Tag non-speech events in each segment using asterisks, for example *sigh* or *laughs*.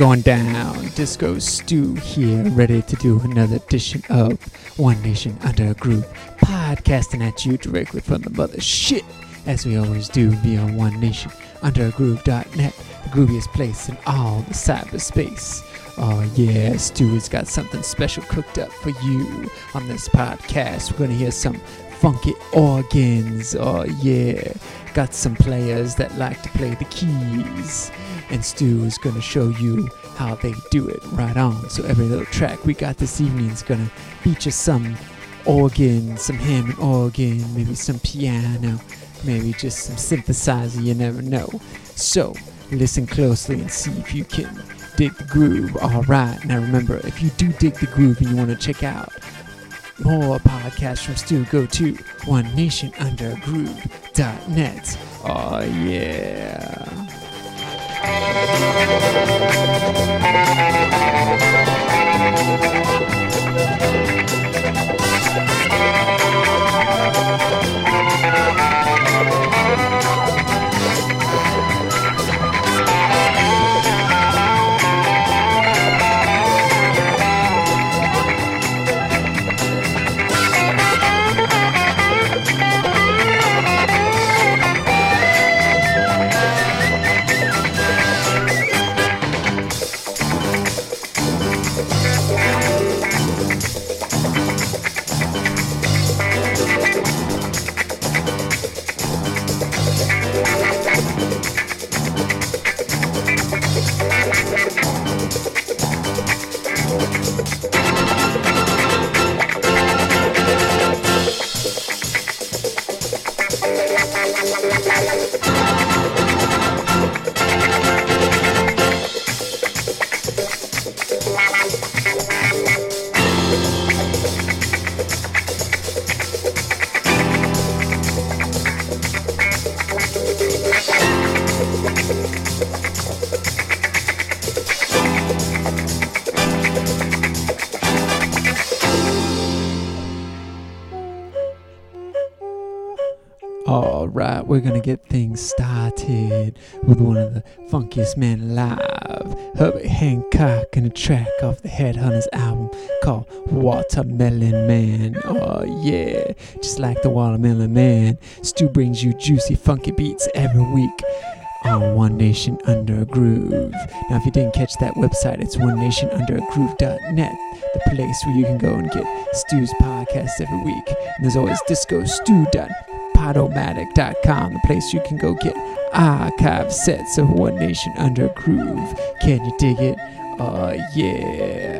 Going down? Disco Stew here, ready to do another edition of One Nation Under a Groove, podcasting at you directly from the mothership, as we always do via One Nation Under a Groove.net, the grooviest place in all the cyberspace. Oh yeah, Stu has got something special cooked up for you on this podcast. We're gonna hear some funky organs. Oh yeah, got some players that like to play the keys and Stu is going to show you how they do it right on. So every little track we got this evening is going to feature some organ, some Hammond organ, maybe some piano, maybe just some synthesizer, you never know. So listen closely and see if you can dig the groove. All right. Now remember, if you do dig the groove and you want to check out more podcasts from Stu, go to onenationundergroove.net. Oh yeah. All we're gonna get things started with one of the funkiest men alive, Herbert Hancock, and a track off the Headhunters album called Watermelon Man. Oh yeah, just like the Watermelon Man, Stu brings you juicy, funky beats every week on One Nation Under a Groove. Now, if you didn't catch that website, it's onenationunderagroove.net, the place where you can go and get Stu's podcast every week. And there's always discostu.podomatic.com, the place you can go get archive sets of One Nation Under Groove. Can you dig it? Oh, yeah.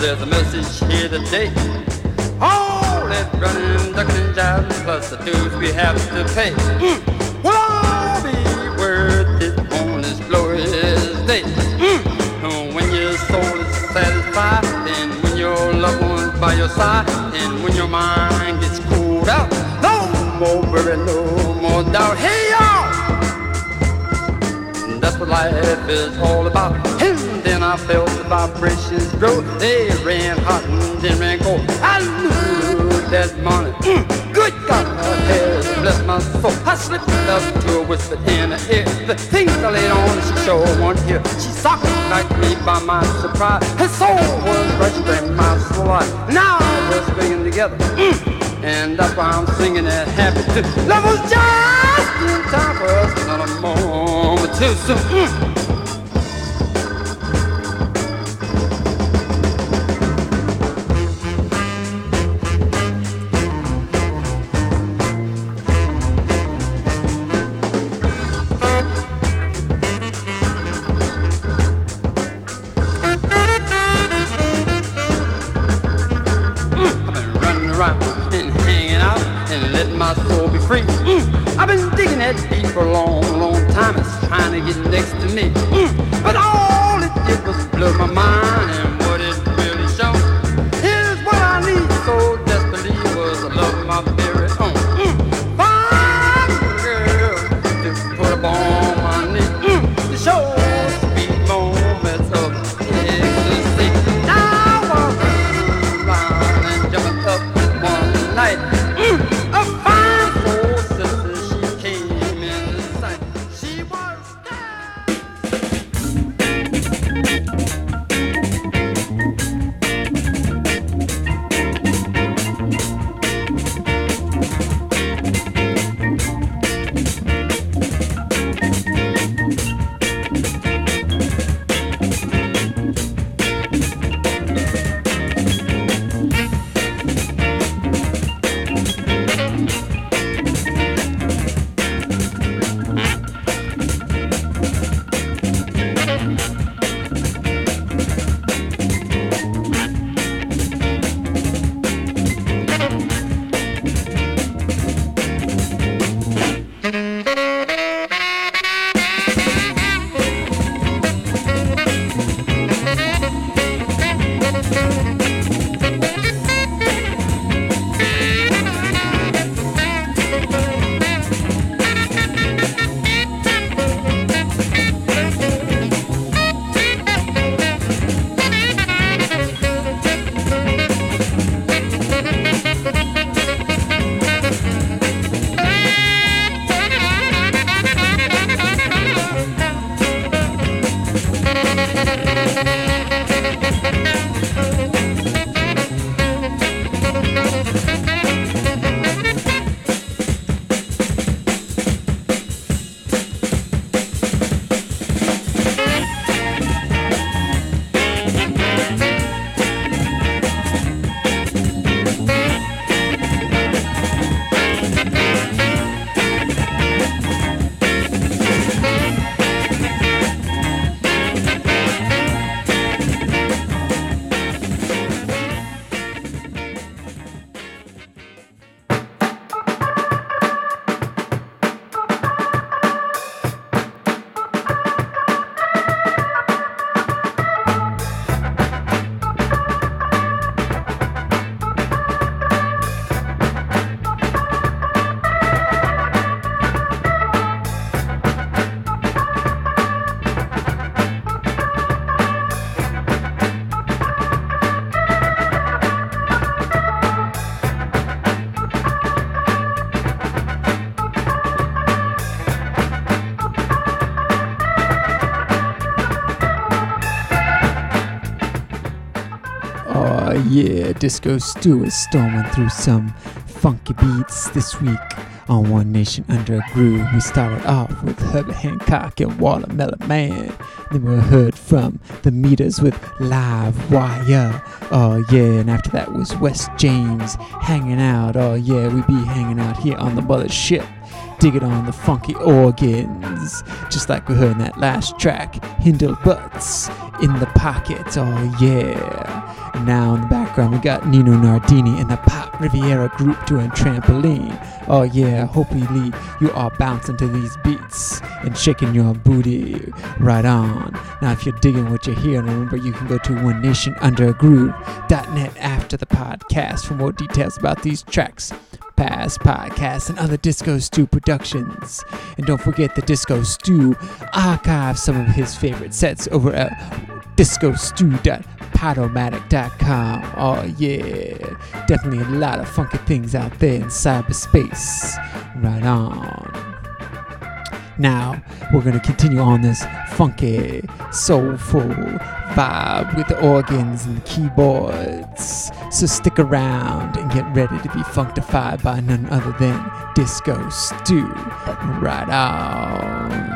There's a message here today. All that running, ducking, jiving, plus the dues we have to pay. Mm. Will all be worth it on this glorious day? Mm. When your soul is satisfied, and when your loved one's by your side, and when your mind gets cooled out, no more worry, no more doubt. Hey, y'all! That's what life is all about. And then I felt the vibrations grow. They ran hot and then ran cold. I knew that morning. Mm, good God, her hair bless my soul. I slipped up to her, whisper in her ear. The things I laid on, she sure won't hear. She socked like me by my surprise. Her soul was registering my soul. Now we're swinging together. Mm, and that's why I'm singing that happy. Love was in time for us, not a moment too soon. Yeah, Disco Stew is storming through some funky beats this week on One Nation Under a Groove. We started off with Herbie Hancock and Watermelon Man. Then we heard from the Meters with Live Wire. Oh yeah, and after that was West James hanging out. Oh yeah, we be hanging out here on the mothership digging on the funky organs, just like we heard in that last track, Hindal Butts in the Pocket. Oh yeah. Now in the we got Nino Nardini and the Pop Riviera group doing trampoline. Oh yeah, hopefully you are bouncing to these beats and shaking your booty. Right on. Now if you're digging what you're hearing, remember you can go to one nation under a groove.net after the podcast for more details about these tracks past podcasts and other Disco Stew productions. And don't forget the Disco Stew archives some of his favorite sets over at discostew.podomatic.com. Oh yeah, definitely a lot of funky things out there in cyberspace. Right on. Now, we're going to continue on this funky, soulful vibe with the organs and the keyboards. So stick around and get ready to be functified by none other than Disco Stew. Right on.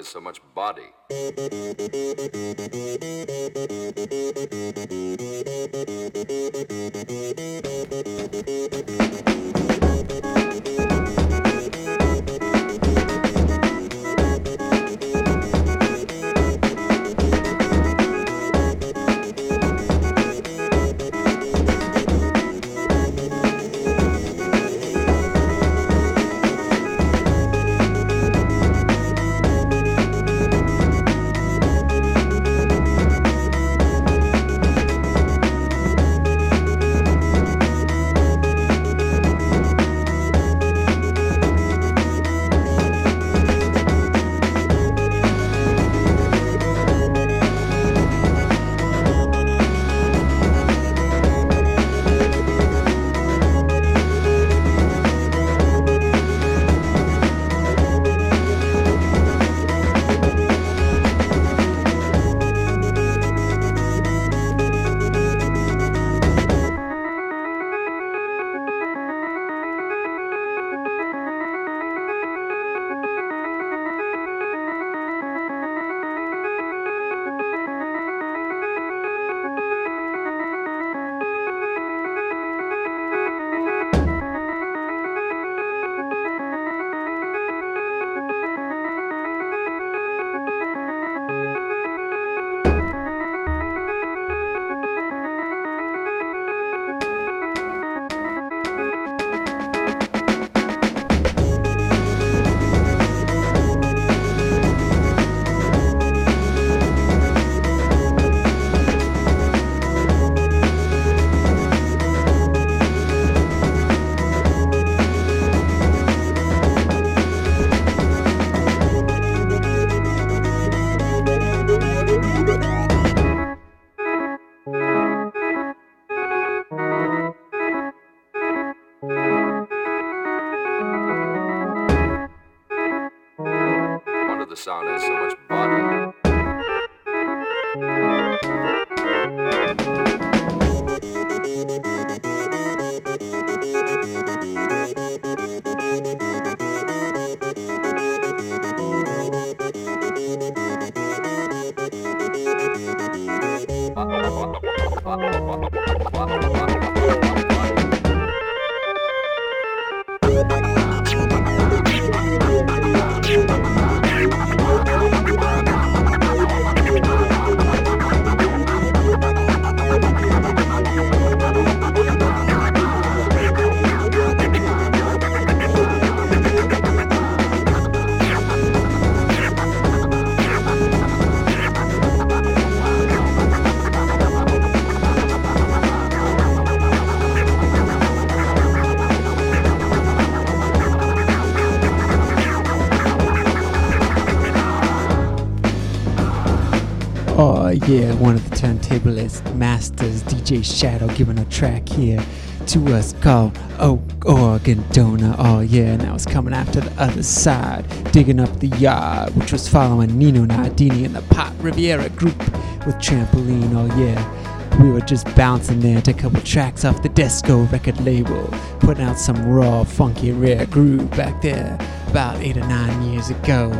Has so much body. Yeah, one of the turntablist masters, DJ Shadow, giving a track here to us called Oak Organ Donor. Oh yeah, and that was coming after the other side, digging up the yard, which was following Nino Nardini and the Pop Riviera group with Trampoline. Oh yeah, we were just bouncing there to a couple tracks off the Desco record label, putting out some raw, funky, rare groove back there about eight or nine years ago.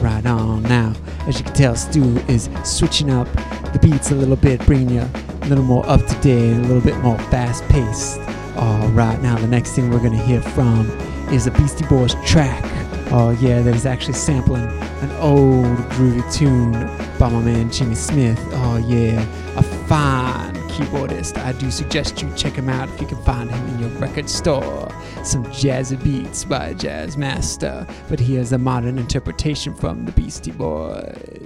Right on now, as you can tell, Stu is switching up the beats a little bit, bringing you a little more up to date, a little bit more fast paced. All uh, right, now the next thing we're gonna hear from is a Beastie Boys track. Oh yeah, that is actually sampling an old groovy tune by my man Jimmy Smith. Oh yeah, a fine keyboardist. I do suggest you check him out if you can find him in your record store. Some jazzy beats by jazz master. But here's a modern interpretation from the Beastie Boys.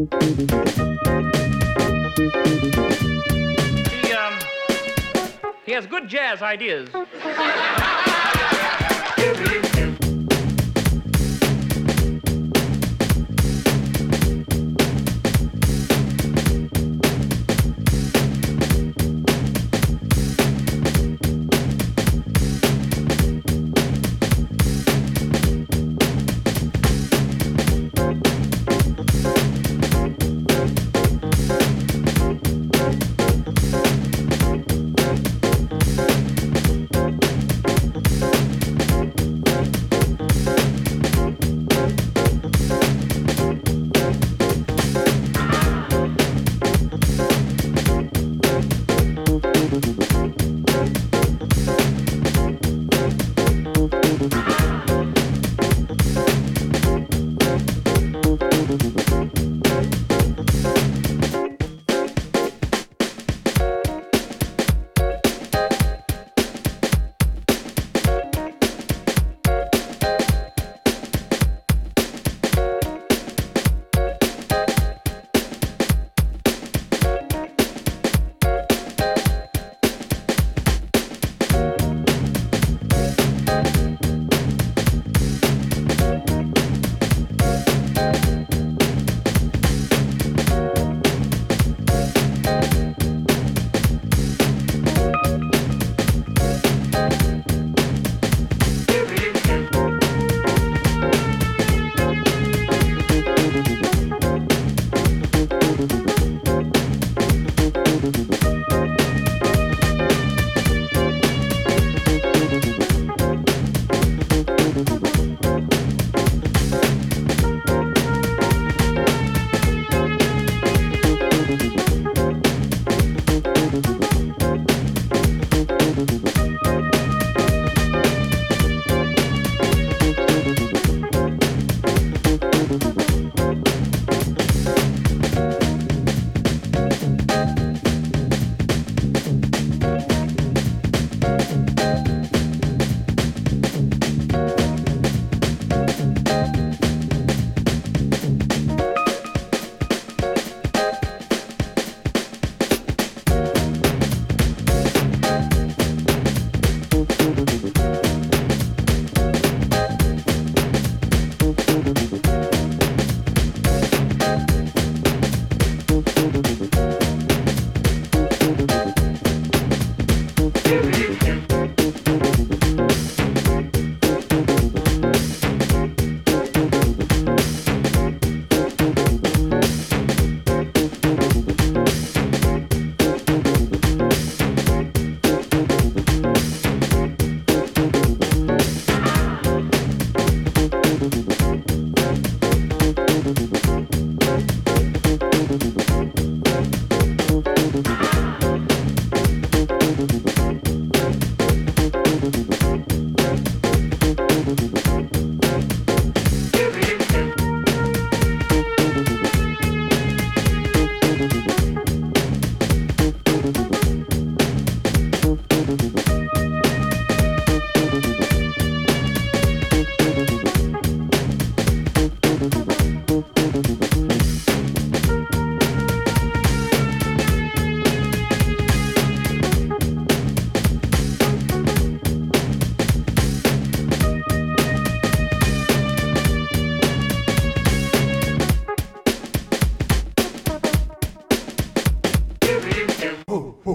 He, um, he has good jazz ideas. *laughs*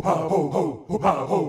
ho, ho, ho, ho, ho.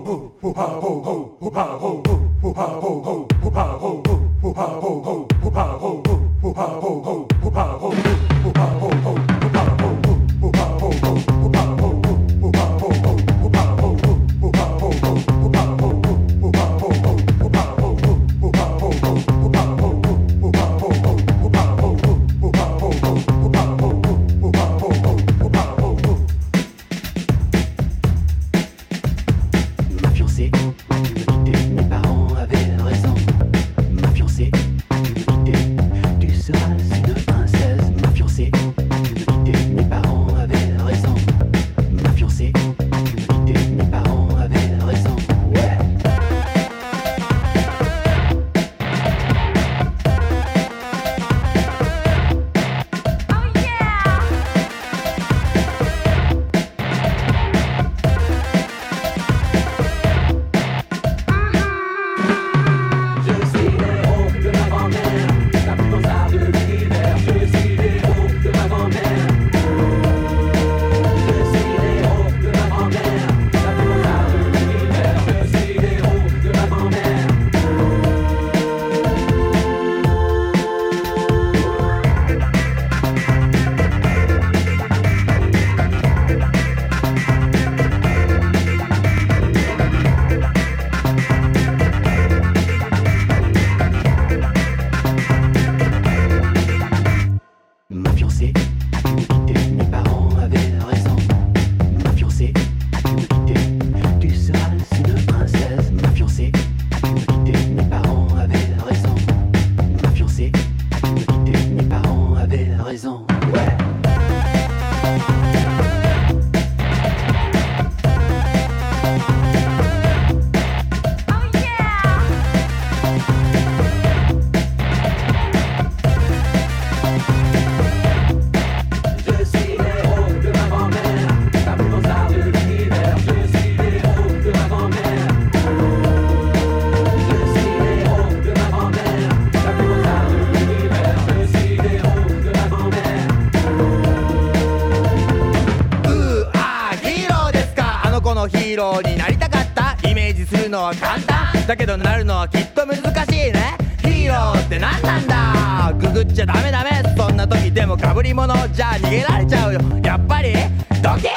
簡単だけどなるのはきっと難しいね。ヒーローって何なんだ。ググっちゃダメダメ。そんな時でもかぶり物じゃ逃げられちゃうよ。やっぱりドキッ。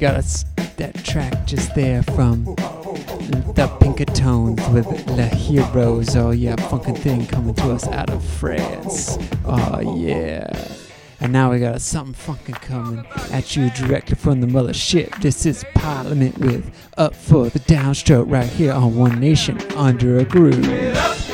got us that track just there from the Pinker Tones with La Heroes. Oh yeah, fucking thing coming to us out of France. Oh yeah. And now we got something fucking coming at you directly from the mothership. This is Parliament with Up for the Downstroke right here on One Nation Under a Groove.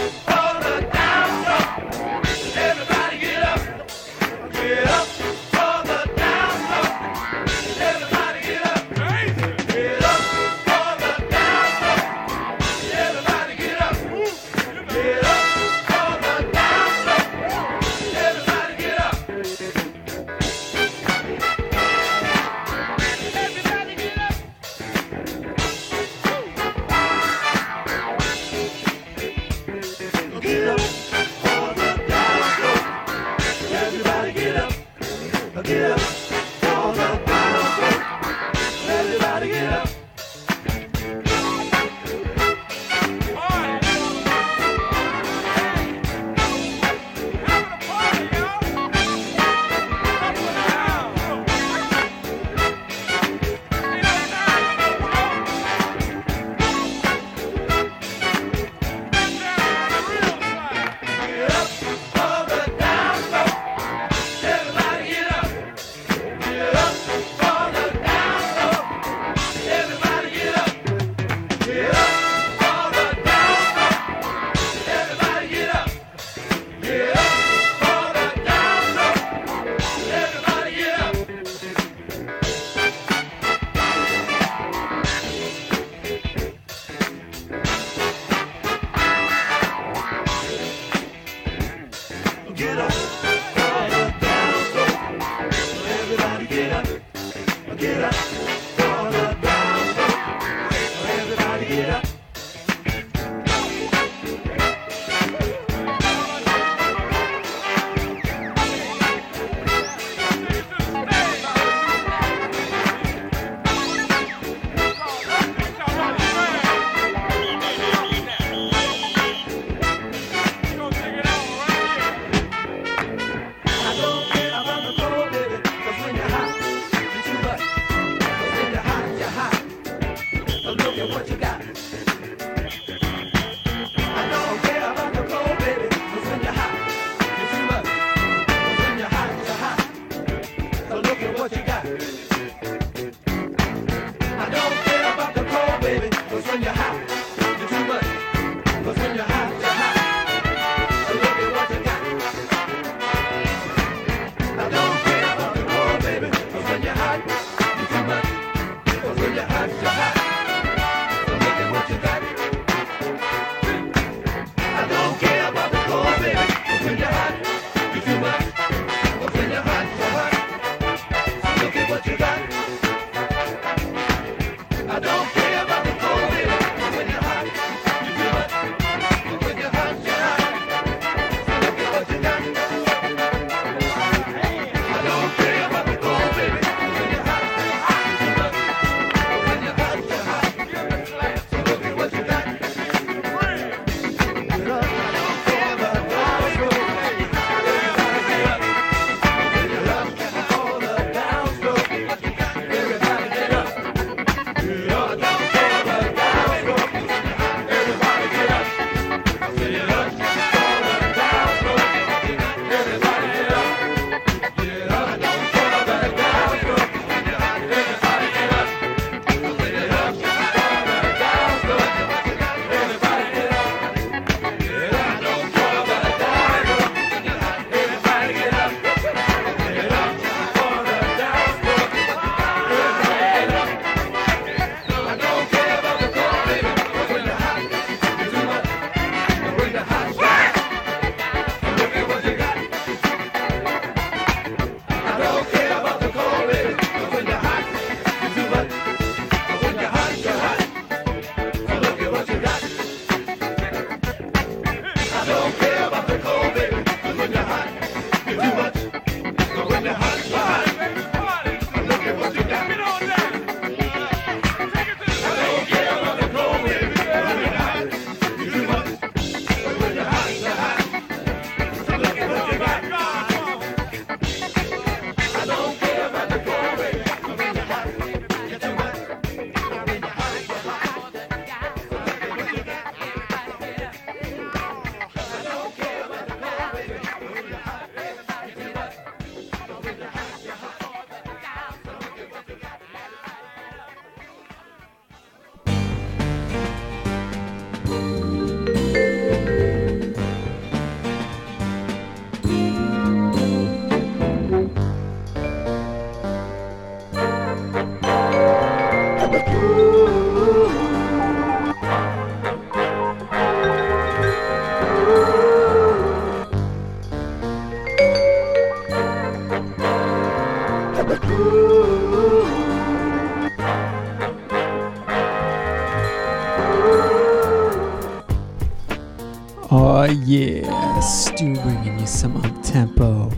Oh yeah, Stu bringing you some up tempo,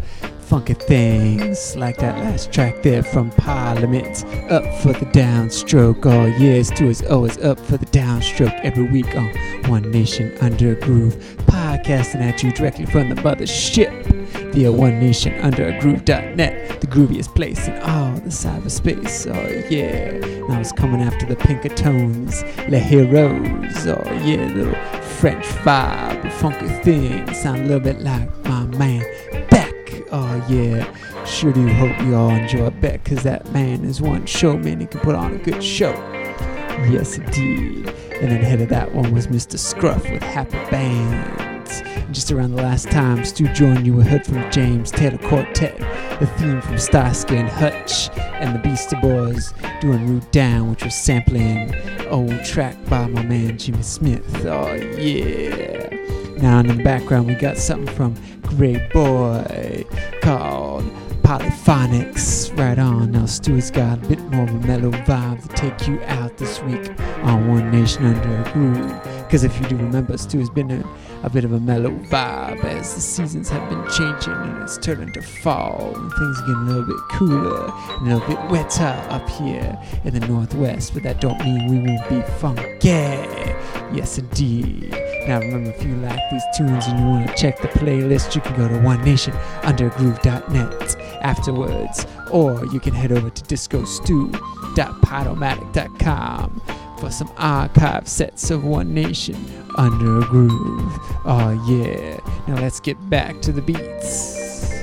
funky things like that last track there from Parliament. Up for the downstroke. Oh yeah, Stu is always up for the downstroke every week on One Nation Under Groove, podcasting at you directly from the mothership via uh, One Nation Under a Groove.net, the grooviest place in all the cyberspace. Oh yeah, now it's coming after the pinker tones, Les Heroes. Oh yeah, little French vibe, funky thing. Sound a little bit like my man Beck. Oh yeah, sure do hope you all enjoy Beck, cause that man is one showman. He can put on a good show. Yes, indeed. And then ahead of that one was Mr. Scruff with Happy Band. Just around the last time Stu joined you, we heard from James Taylor Quartet, the theme from Starsky and Hutch, and the Beastie Boys doing Root Down, which was sampling old track by my man Jimmy Smith. Oh yeah. Now in the background we got something from Greyboy called Polyphonix. Right on. Now Stuart's got a bit more of a mellow vibe to take you out this week on One Nation Under a Groove. Because if you do remember, Stuart's been in a bit of a mellow vibe as the seasons have been changing and it's turning to fall and things are getting a little bit cooler and a little bit wetter up here in the northwest. But that don't mean we won't be funky. Yes, indeed. Now remember, if you like these tunes and you want to check the playlist, you can go to OneNationUndergroove.net afterwards, or you can head over to DiscoStew.podomatic.com for some archive sets of One Nation Under a Groove. Oh yeah. Now let's get back to the beats.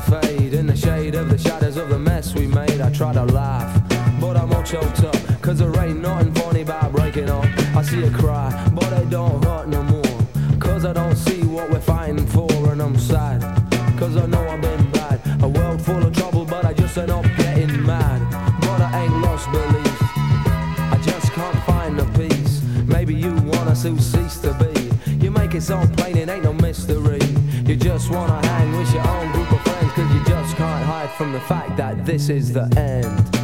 Fade in the shade of the shadows of the mess we made, I try to laugh, but I'm all choked up. Cause there ain't nothing funny about breaking up. I see you cry, from the fact that this is the end.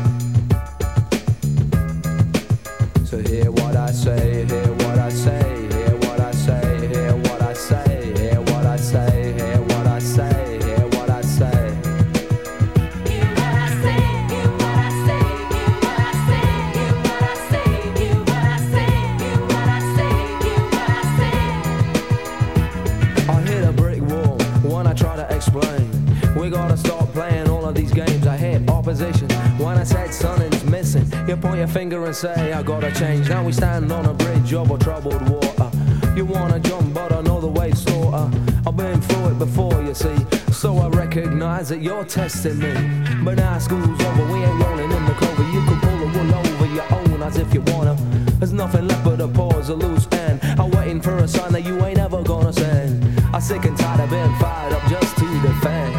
Testing me. But now school's over, we ain't rolling in the clover. You can pull the wool over your own as if you wanna. There's nothing left but a pause, a loose end. I'm waiting for a sign that you ain't ever gonna send. I'm sick and tired of being fired up just to defend.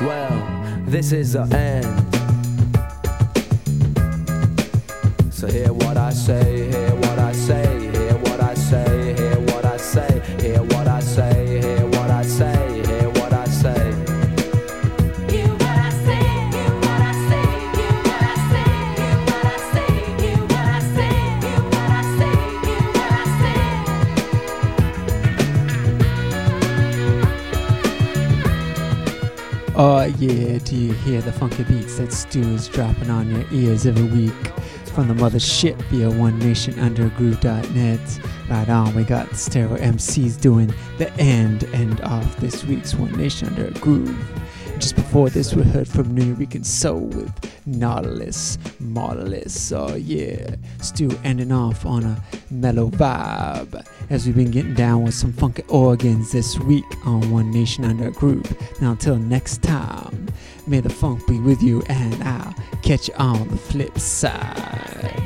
Well, this is the end. So hear what I say, hear what I say, yeah, do you hear the funky beats that Stu is dropping on your ears every week from the mothership via OneNationUndergroove.net? Right on, we got Stereo MCs doing the end end of this week's One Nation Under Groove. Just before this, we heard from Nuyorican Soul with Nautilus, Nautilus. Oh yeah, Stu ending off on a mellow vibe as we've been getting down with some funky organs this week on One Nation Under a Groove. Now until next time, may the funk be with you, and I'll catch you on the flip side.